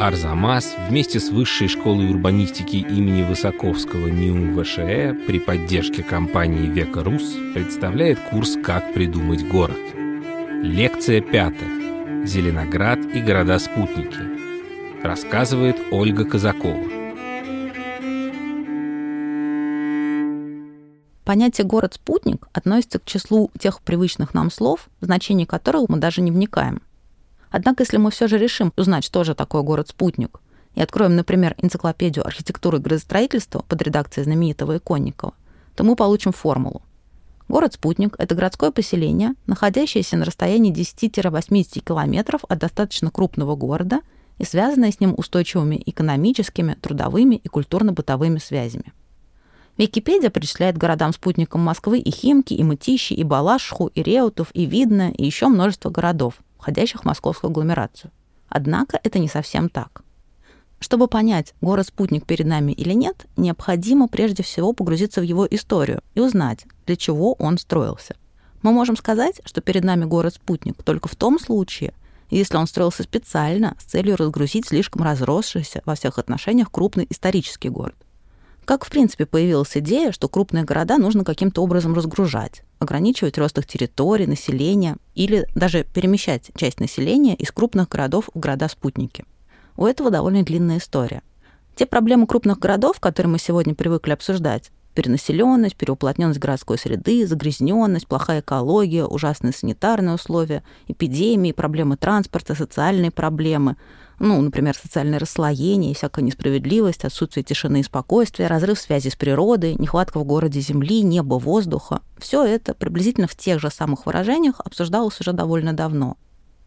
Арзамас вместе с Высшей школой урбанистики имени Высоковского НИУ ВШЭ при поддержке компании «Века Рус» представляет курс «Как придумать город». Лекция пятая. Зеленоград и города-спутники. Рассказывает Ольга Казакова. Понятие «город-спутник» относится к числу тех привычных нам слов, значение которых мы даже не вникаем. Однако, если мы все же решим узнать, что же такое город-спутник, и откроем, например, энциклопедию архитектуры и градостроительства под редакцией знаменитого Иконникова, то мы получим формулу. Город-спутник — это городское поселение, находящееся на расстоянии 10-80 километров от достаточно крупного города и связанное с ним устойчивыми экономическими, трудовыми и культурно-бытовыми связями. Википедия причисляет городам-спутникам Москвы и Химки, и Мытищи, и Балашху, и Реутов, и Видно, и еще множество городов — входящих в московскую агломерацию. Однако это не совсем так. Чтобы понять, город-спутник перед нами или нет, необходимо прежде всего погрузиться в его историю и узнать, для чего он строился. Мы можем сказать, что перед нами город-спутник только в том случае, если он строился специально с целью разгрузить слишком разросшийся во всех отношениях крупный исторический город. Как, в принципе, появилась идея, что крупные города нужно каким-то образом разгружать, ограничивать рост их территорий, населения или даже перемещать часть населения из крупных городов в города-спутники. У этого довольно длинная история. Те проблемы крупных городов, которые мы сегодня привыкли обсуждать, перенаселенность, переуплотненность городской среды, загрязненность, плохая экология, ужасные санитарные условия, эпидемии, проблемы транспорта, социальные проблемы, ну, например, социальное расслоение, всякая несправедливость, отсутствие тишины и спокойствия, разрыв связи с природой, нехватка в городе земли, неба, воздуха. Все это приблизительно в тех же самых выражениях обсуждалось уже довольно давно.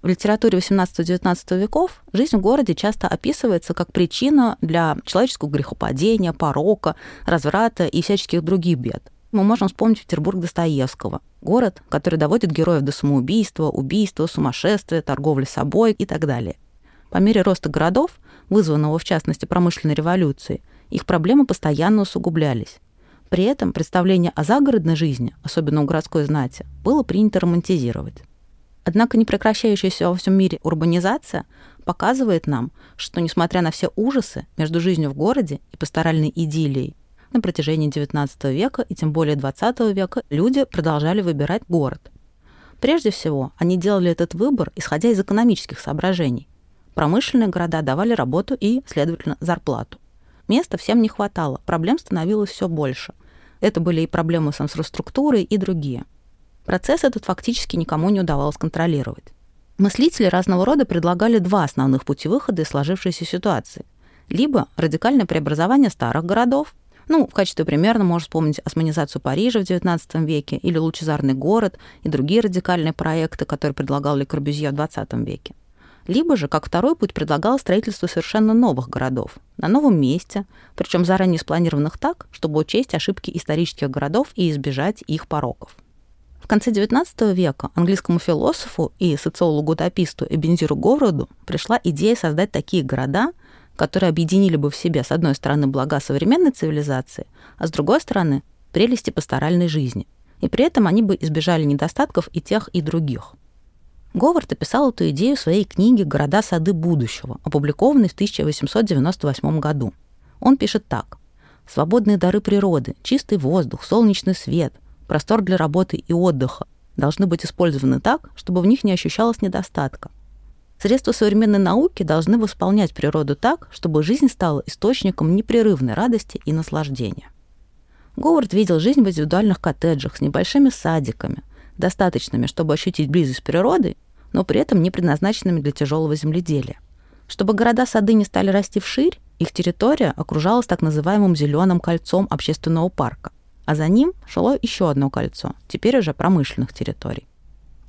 В литературе XVIII-XIX веков жизнь в городе часто описывается как причина для человеческого грехопадения, порока, разврата и всяческих других бед. Мы можем вспомнить Петербург Достоевского. Город, который доводит героев до самоубийства, убийства, сумасшествия, торговли собой и так далее. По мере роста городов, вызванного в частности промышленной революцией, их проблемы постоянно усугублялись. При этом представление о загородной жизни, особенно у городской знати, было принято романтизировать. Однако непрекращающаяся во всем мире урбанизация показывает нам, что, несмотря на все ужасы между жизнью в городе и пасторальной идиллией, на протяжении XIX века и тем более XX века люди продолжали выбирать город. Прежде всего, они делали этот выбор, исходя из экономических соображений. Промышленные города давали работу и, следовательно, зарплату. Места всем не хватало, проблем становилось все больше. Это были и проблемы с инфраструктурой, и другие. Процесс этот фактически никому не удавалось контролировать. Мыслители разного рода предлагали два основных пути выхода из сложившейся ситуации. Либо радикальное преобразование старых городов, ну, в качестве примера можно вспомнить османизацию Парижа в XIX веке или лучезарный город и другие радикальные проекты, которые предлагал Ле Корбюзье в XX веке. Либо же, как второй путь, предлагал строительство совершенно новых городов, на новом месте, причем заранее спланированных так, чтобы учесть ошибки исторических городов и избежать их пороков. Конце XIX века английскому философу и социологу-утописту Эбензиру Говарду пришла идея создать такие города, которые объединили бы в себе, с одной стороны, блага современной цивилизации, а с другой стороны, прелести пасторальной жизни. И при этом они бы избежали недостатков и тех, и других. Говард описал эту идею в своей книге «Города сады будущего», опубликованной в 1898 году. Он пишет так. «Свободные дары природы, чистый воздух, солнечный свет, простор для работы и отдыха должны быть использованы так, чтобы в них не ощущалось недостатка. Средства современной науки должны восполнять природу так, чтобы жизнь стала источником непрерывной радости и наслаждения». Говард видел жизнь в индивидуальных коттеджах с небольшими садиками, достаточными, чтобы ощутить близость природы, но при этом не предназначенными для тяжелого земледелия. Чтобы города-сады не стали расти вширь, их территория окружалась так называемым зеленым кольцом общественного парка, а за ним шло еще одно кольцо, теперь уже промышленных территорий.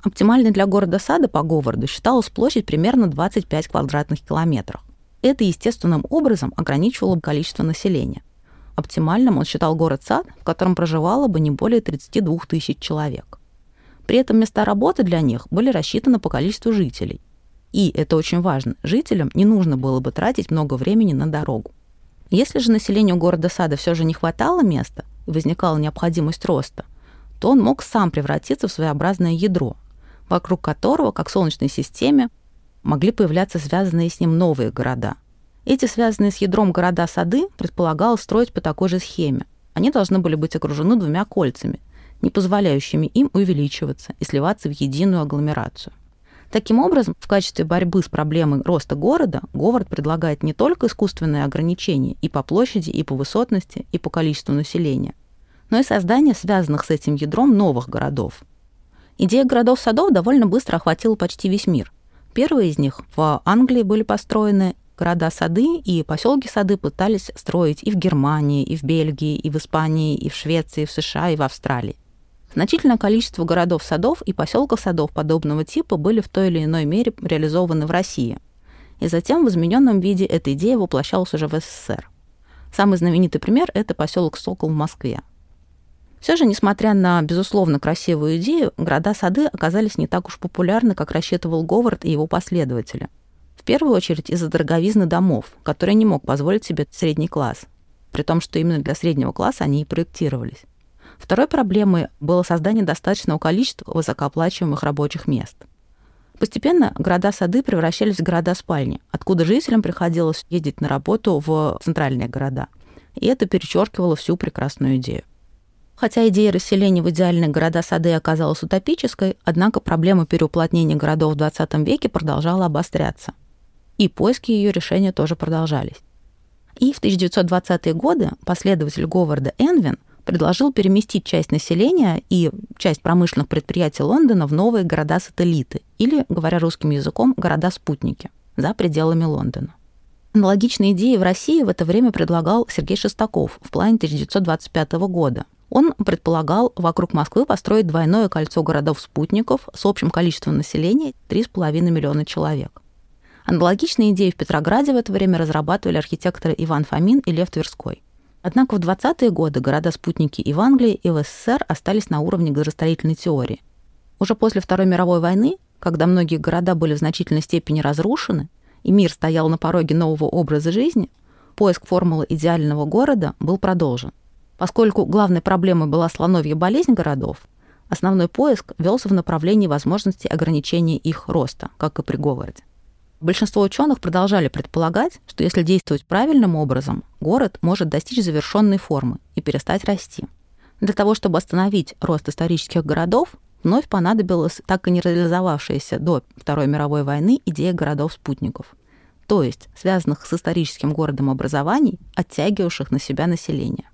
Оптимальной для города сада по Говарду считалась площадь примерно 25 квадратных километров. Это естественным образом ограничивало количество населения. Оптимальным он считал город-сад, в котором проживало бы не более 32 тысяч человек. При этом места работы для них были рассчитаны по количеству жителей. И, это очень важно, жителям не нужно было бы тратить много времени на дорогу. Если же населению города Сада все же не хватало места и возникала необходимость роста, то он мог сам превратиться в своеобразное ядро, вокруг которого, как в Солнечной системе, могли появляться связанные с ним новые города. Эти связанные с ядром города-сады предполагалось строить по такой же схеме. Они должны были быть окружены двумя кольцами, не позволяющими им увеличиваться и сливаться в единую агломерацию. Таким образом, в качестве борьбы с проблемой роста города Говард предлагает не только искусственные ограничения и по площади, и по высотности, и по количеству населения, но и создание связанных с этим ядром новых городов. Идея городов-садов довольно быстро охватила почти весь мир. Первые из них в Англии были построены города-сады и поселки-сады пытались строить и в Германии, и в Бельгии, и в Испании, и в Швеции, и в США, и в Австралии. Значительное количество городов-садов и поселков-садов подобного типа были в той или иной мере реализованы в России. И затем в измененном виде эта идея воплощалась уже в СССР. Самый знаменитый пример – это поселок Сокол в Москве. Все же, несмотря на, безусловно, красивую идею, города-сады оказались не так уж популярны, как рассчитывал Говард и его последователи. В первую очередь из-за дороговизны домов, которые не мог позволить себе средний класс, при том, что именно для среднего класса они и проектировались. Второй проблемой было создание достаточного количества высокооплачиваемых рабочих мест. Постепенно города-сады превращались в города-спальни, откуда жителям приходилось ездить на работу в центральные города. И это перечеркивало всю прекрасную идею. Хотя идея расселения в идеальные города-сады оказалась утопической, однако проблема переуплотнения городов в 20 веке продолжала обостряться. И поиски ее решения тоже продолжались. И в 1920-е годы последователь Говарда Энвин – предложил переместить часть населения и часть промышленных предприятий Лондона в новые города-сателлиты, или, говоря русским языком, города-спутники, за пределами Лондона. Аналогичные идеи в России в это время предлагал Сергей Шестаков в плане 1925 года. Он предполагал вокруг Москвы построить двойное кольцо городов-спутников с общим количеством населения 3,5 миллиона человек. Аналогичные идеи в Петрограде в это время разрабатывали архитекторы Иван Фомин и Лев Тверской. Однако в 20-е годы города-спутники и в Англии, и в СССР остались на уровне градостроительной теории. Уже после Второй мировой войны, когда многие города были в значительной степени разрушены, и мир стоял на пороге нового образа жизни, поиск формулы идеального города был продолжен. Поскольку главной проблемой была слоновья болезнь городов, основной поиск велся в направлении возможности ограничения их роста, как и при Говарде. Большинство ученых продолжали предполагать, что если действовать правильным образом, город может достичь завершенной формы и перестать расти. Для того, чтобы остановить рост исторических городов, вновь понадобилась так и не реализовавшаяся до Второй мировой войны идея городов-спутников, то есть связанных с историческим городом образований, оттягивавших на себя население.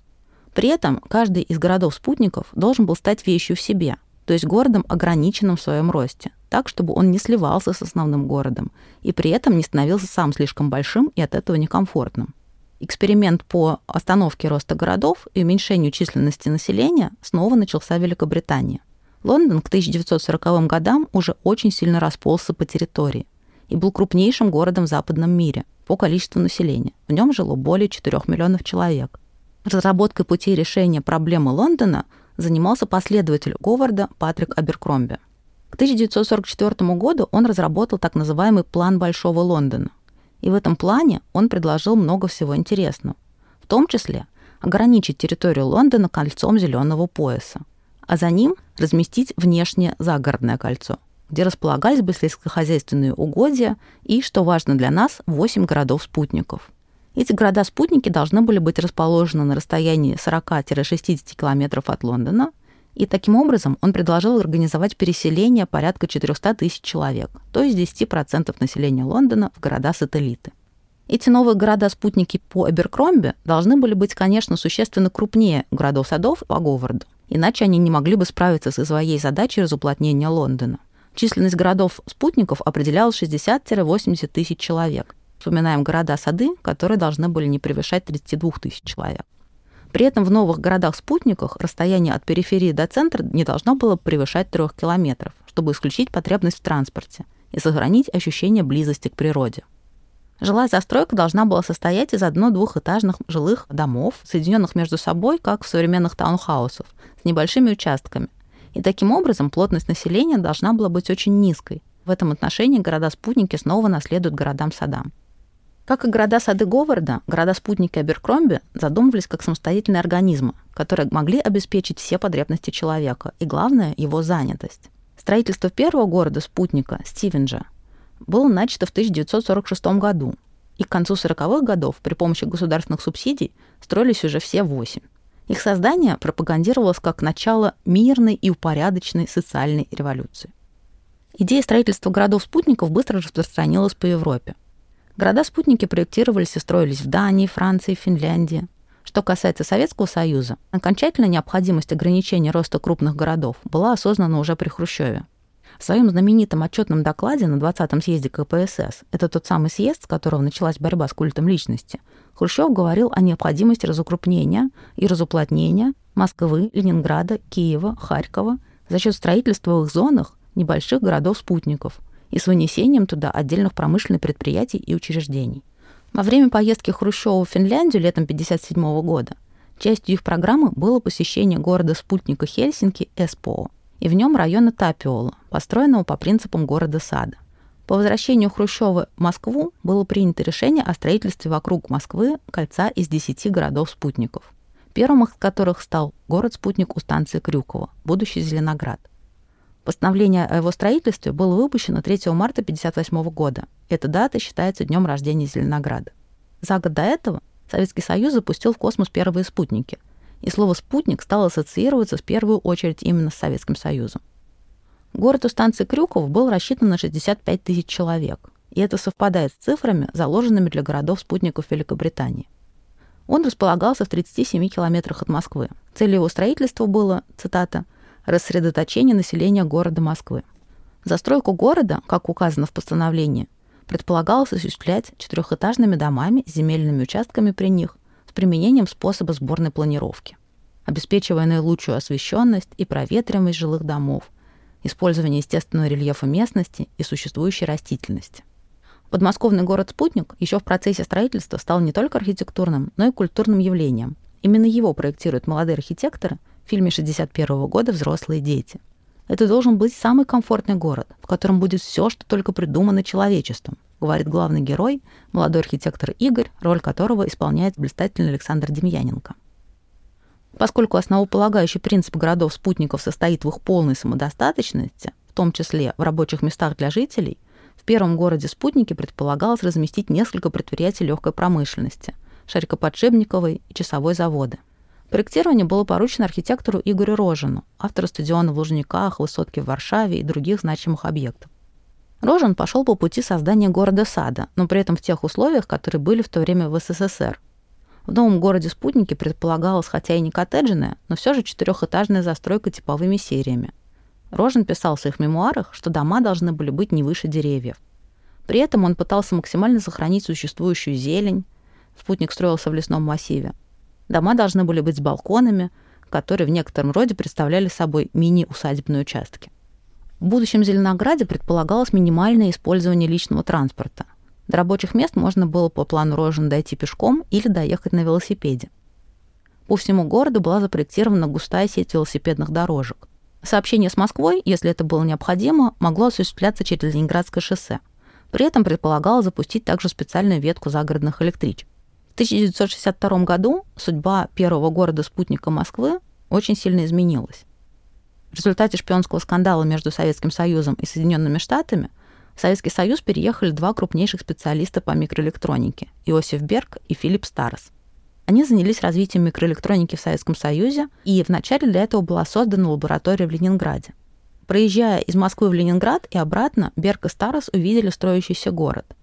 При этом каждый из городов-спутников должен был стать вещью в себе, то есть городом, ограниченным в своем росте, так, чтобы он не сливался с основным городом и при этом не становился сам слишком большим и от этого некомфортным. Эксперимент по остановке роста городов и уменьшению численности населения снова начался в Великобритании. Лондон к 1940 годам уже очень сильно расползся по территории и был крупнейшим городом в западном мире по количеству населения. В нем жило более 4 миллионов человек. Разработкой путей решения проблемы Лондона занимался последователь Говарда Патрик Аберкромби – к 1944 году он разработал так называемый план Большого Лондона. И в этом плане он предложил много всего интересного. В том числе ограничить территорию Лондона кольцом зеленого пояса, а за ним разместить внешнее загородное кольцо, где располагались бы сельскохозяйственные угодья и, что важно для нас, 8 городов-спутников. Эти города-спутники должны были быть расположены на расстоянии 40-60 километров от Лондона и таким образом он предложил организовать переселение порядка 400 тысяч человек, то есть 10% населения Лондона в города-сателлиты. Эти новые города-спутники по Эберкромби должны были быть, конечно, существенно крупнее городов-садов по Говарду, иначе они не могли бы справиться со своей задачей разуплотнения Лондона. Численность городов-спутников определялась 60-80 тысяч человек. Вспоминаем города-сады, которые должны были не превышать 32 тысяч человек. При этом в новых городах-спутниках расстояние от периферии до центра не должно было превышать трех километров, чтобы исключить потребность в транспорте и сохранить ощущение близости к природе. Жилая застройка должна была состоять из одно-двухэтажных жилых домов, соединенных между собой, как в современных таунхаусах, с небольшими участками. И таким образом плотность населения должна была быть очень низкой. В этом отношении города-спутники снова наследуют городам-садам. Как и города-сады Говарда, города-спутники Аберкромби задумывались как самостоятельные организмы, которые могли обеспечить все потребности человека и, главное, его занятость. Строительство первого города-спутника, Стивенджа, было начато в 1946 году, и к концу 40-х годов при помощи государственных субсидий строились уже все восемь. Их создание пропагандировалось как начало мирной и упорядоченной социальной революции. Идея строительства городов-спутников быстро распространилась по Европе. Города-спутники проектировались и строились в Дании, Франции, Финляндии. Что касается Советского Союза, окончательная необходимость ограничения роста крупных городов была осознана уже при Хрущеве. В своем знаменитом отчетном докладе на 20-м съезде КПСС, это тот самый съезд, с которого началась борьба с культом личности, Хрущев говорил о необходимости разукрупнения и разуплотнения Москвы, Ленинграда, Киева, Харькова за счет строительства в их зонах небольших городов-спутников и с вынесением туда отдельных промышленных предприятий и учреждений. Во время поездки Хрущева в Финляндию летом 1957 года частью их программы было посещение города-спутника Хельсинки Эспоо и в нем района Тапиола, построенного по принципам города-сада. По возвращению Хрущева в Москву было принято решение о строительстве вокруг Москвы кольца из 10 городов-спутников, первым из которых стал город-спутник у станции Крюкова, будущий Зеленоград. Постановление о его строительстве было выпущено 3 марта 1958 года. Эта дата считается днем рождения Зеленограда. За год до этого Советский Союз запустил в космос первые спутники, и слово «спутник» стало ассоциироваться в первую очередь именно с Советским Союзом. Город у станции Крюков был рассчитан на 65 тысяч человек, и это совпадает с цифрами, заложенными для городов-спутников Великобритании. Он располагался в 37 километрах от Москвы. Целью его строительства было, цитата, рассредоточение населения города Москвы. Застройку города, как указано в постановлении, предполагалось осуществлять четырехэтажными домами с земельными участками при них с применением способа сборной планировки, обеспечивая наилучшую освещенность и проветриваемость жилых домов, использование естественного рельефа местности и существующей растительности. Подмосковный город-спутник еще в процессе строительства стал не только архитектурным, но и культурным явлением. Именно его проектируют молодые архитекторы – в фильме 61 года «Взрослые дети». Это должен быть самый комфортный город, в котором будет все, что только придумано человечеством, говорит главный герой, молодой архитектор Игорь, роль которого исполняет блистательный Александр Демьяненко. Поскольку основополагающий принцип городов-спутников состоит в их полной самодостаточности, в том числе в рабочих местах для жителей, в первом городе-спутнике предполагалось разместить несколько предприятий легкой промышленности – шарикоподшипниковой и часовой заводы – Проектирование было поручено архитектору Игорю Рожину, автору стадиона в Лужниках, высотки в Варшаве и других значимых объектов. Рожин пошел по пути создания города-сада, но при этом в тех условиях, которые были в то время в СССР. В новом городе-спутнике предполагалась, хотя и не коттеджная, но все же четырехэтажная застройка типовыми сериями. Рожин писал в своих мемуарах, что дома должны были быть не выше деревьев. При этом он пытался максимально сохранить существующую зелень. Спутник строился в лесном массиве, Дома должны были быть с балконами, которые в некотором роде представляли собой мини-усадебные участки. В будущем Зеленограде предполагалось минимальное использование личного транспорта. До рабочих мест можно было по плану Рожен дойти пешком или доехать на велосипеде. По всему городу была запроектирована густая сеть велосипедных дорожек. Сообщение с Москвой, если это было необходимо, могло осуществляться через Ленинградское шоссе. При этом предполагалось запустить также специальную ветку загородных электричек. В 1962 году судьба первого города-спутника Москвы очень сильно изменилась. В результате шпионского скандала между Советским Союзом и Соединенными Штатами в Советский Союз переехали два крупнейших специалиста по микроэлектронике – Иосиф Берг и Филипп Старос. Они занялись развитием микроэлектроники в Советском Союзе, и вначале для этого была создана лаборатория в Ленинграде. Проезжая из Москвы в Ленинград и обратно, Берг и Старос увидели строящийся город –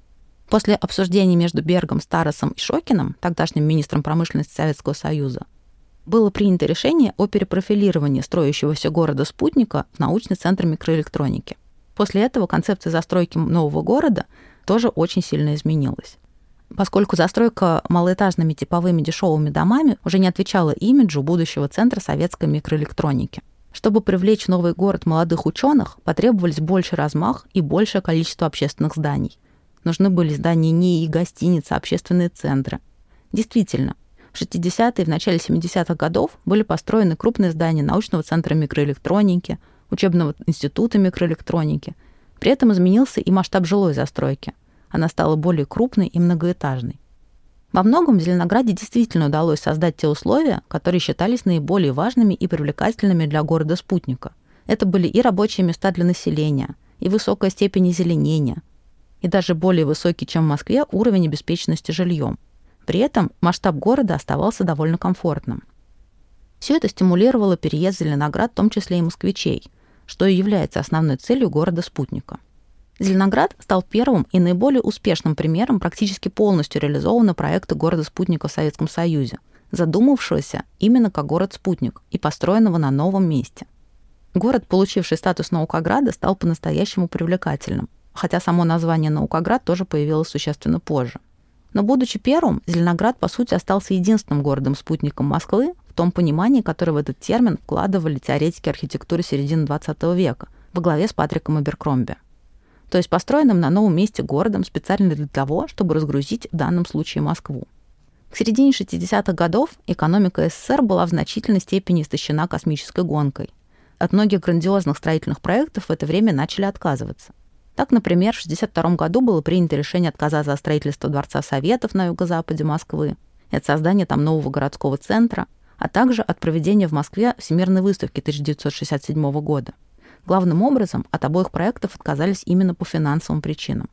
После обсуждений между Бергом, Старосом и Шокином, тогдашним министром промышленности Советского Союза, было принято решение о перепрофилировании строящегося города-спутника в научный центр микроэлектроники. После этого концепция застройки нового города тоже очень сильно изменилась. Поскольку застройка малоэтажными типовыми дешевыми домами уже не отвечала имиджу будущего центра советской микроэлектроники. Чтобы привлечь новый город молодых ученых, потребовались больше размах и большее количество общественных зданий – Нужны были здания НИИ, гостиницы, общественные центры. Действительно, в 60-е и в начале 70-х годов были построены крупные здания научного центра микроэлектроники, учебного института микроэлектроники. При этом изменился и масштаб жилой застройки. Она стала более крупной и многоэтажной. Во многом в Зеленограде действительно удалось создать те условия, которые считались наиболее важными и привлекательными для города-спутника. Это были и рабочие места для населения, и высокая степень озеленения, и даже более высокий, чем в Москве, уровень обеспеченности жильем. При этом масштаб города оставался довольно комфортным. Все это стимулировало переезд в Зеленоград, в том числе и москвичей, что и является основной целью города-спутника. Зеленоград стал первым и наиболее успешным примером практически полностью реализованного проекта города-спутника в Советском Союзе, задумавшегося именно как город-спутник и построенного на новом месте. Город, получивший статус Наукограда, стал по-настоящему привлекательным, хотя само название Наукоград тоже появилось существенно позже. Но будучи первым, Зеленоград, по сути, остался единственным городом-спутником Москвы в том понимании, которое в этот термин вкладывали теоретики архитектуры середины XX века во главе с Патриком Аберкромби то есть построенным на новом месте городом специально для того, чтобы разгрузить в данном случае Москву. К середине 60-х годов экономика СССР была в значительной степени истощена космической гонкой. От многих грандиозных строительных проектов в это время начали отказываться. Так, например, в 1962 году было принято решение отказаться от строительства Дворца Советов на юго-западе Москвы и от создания там нового городского центра, а также от проведения в Москве Всемирной выставки 1967 года – Главным образом от обоих проектов отказались именно по финансовым причинам.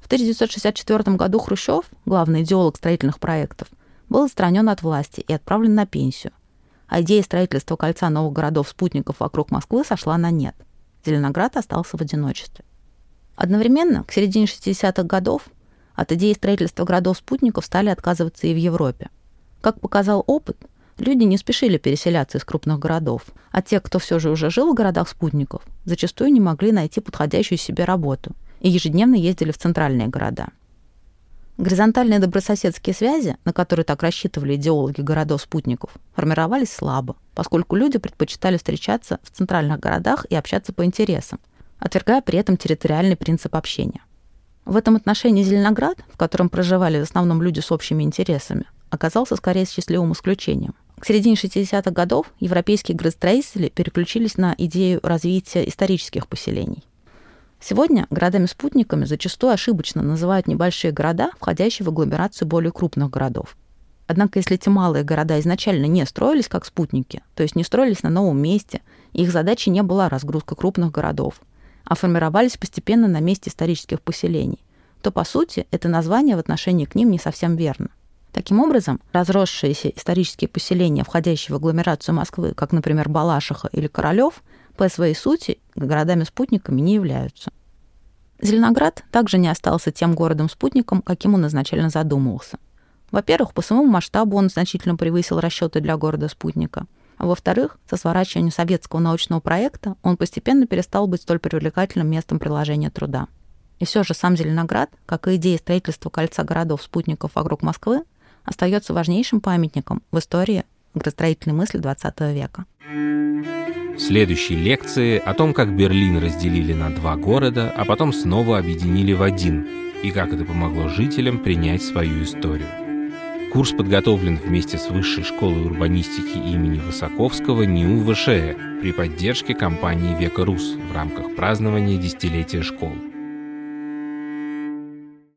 В 1964 году Хрущев, главный идеолог строительных проектов, был отстранен от власти и отправлен на пенсию. А идея строительства кольца новых городов-спутников вокруг Москвы сошла на нет. Зеленоград остался в одиночестве. Одновременно, к середине 60-х годов, от идеи строительства городов-спутников стали отказываться и в Европе. Как показал опыт, Люди не спешили переселяться из крупных городов, а те, кто все же уже жил в городах спутников, зачастую не могли найти подходящую себе работу и ежедневно ездили в центральные города. Горизонтальные добрососедские связи, на которые так рассчитывали идеологи городов-спутников, формировались слабо, поскольку люди предпочитали встречаться в центральных городах и общаться по интересам, отвергая при этом территориальный принцип общения. В этом отношении Зеленоград, в котором проживали в основном люди с общими интересами, оказался скорее счастливым исключением. К середине 60-х годов европейские градостроители переключились на идею развития исторических поселений. Сегодня городами-спутниками зачастую ошибочно называют небольшие города, входящие в агломерацию более крупных городов. Однако, если эти малые города изначально не строились как спутники, то есть не строились на новом месте, их задачей не была разгрузка крупных городов, а формировались постепенно на месте исторических поселений, то, по сути, это название в отношении к ним не совсем верно. Таким образом, разросшиеся исторические поселения, входящие в агломерацию Москвы, как, например, Балашиха или Королёв, по своей сути городами-спутниками не являются. Зеленоград также не остался тем городом-спутником, каким он изначально задумывался. Во-первых, по своему масштабу он значительно превысил расчеты для города-спутника. А во-вторых, со сворачиванием советского научного проекта он постепенно перестал быть столь привлекательным местом приложения труда. И все же сам Зеленоград, как и идея строительства кольца городов-спутников вокруг Москвы, остается важнейшим памятником в истории градостроительной мысли XX века. В следующей лекции о том, как Берлин разделили на два города, а потом снова объединили в один, и как это помогло жителям принять свою историю. Курс подготовлен вместе с Высшей школой урбанистики имени Высоковского НИУ ВШЭ при поддержке компании «Века Рус» в рамках празднования десятилетия школы.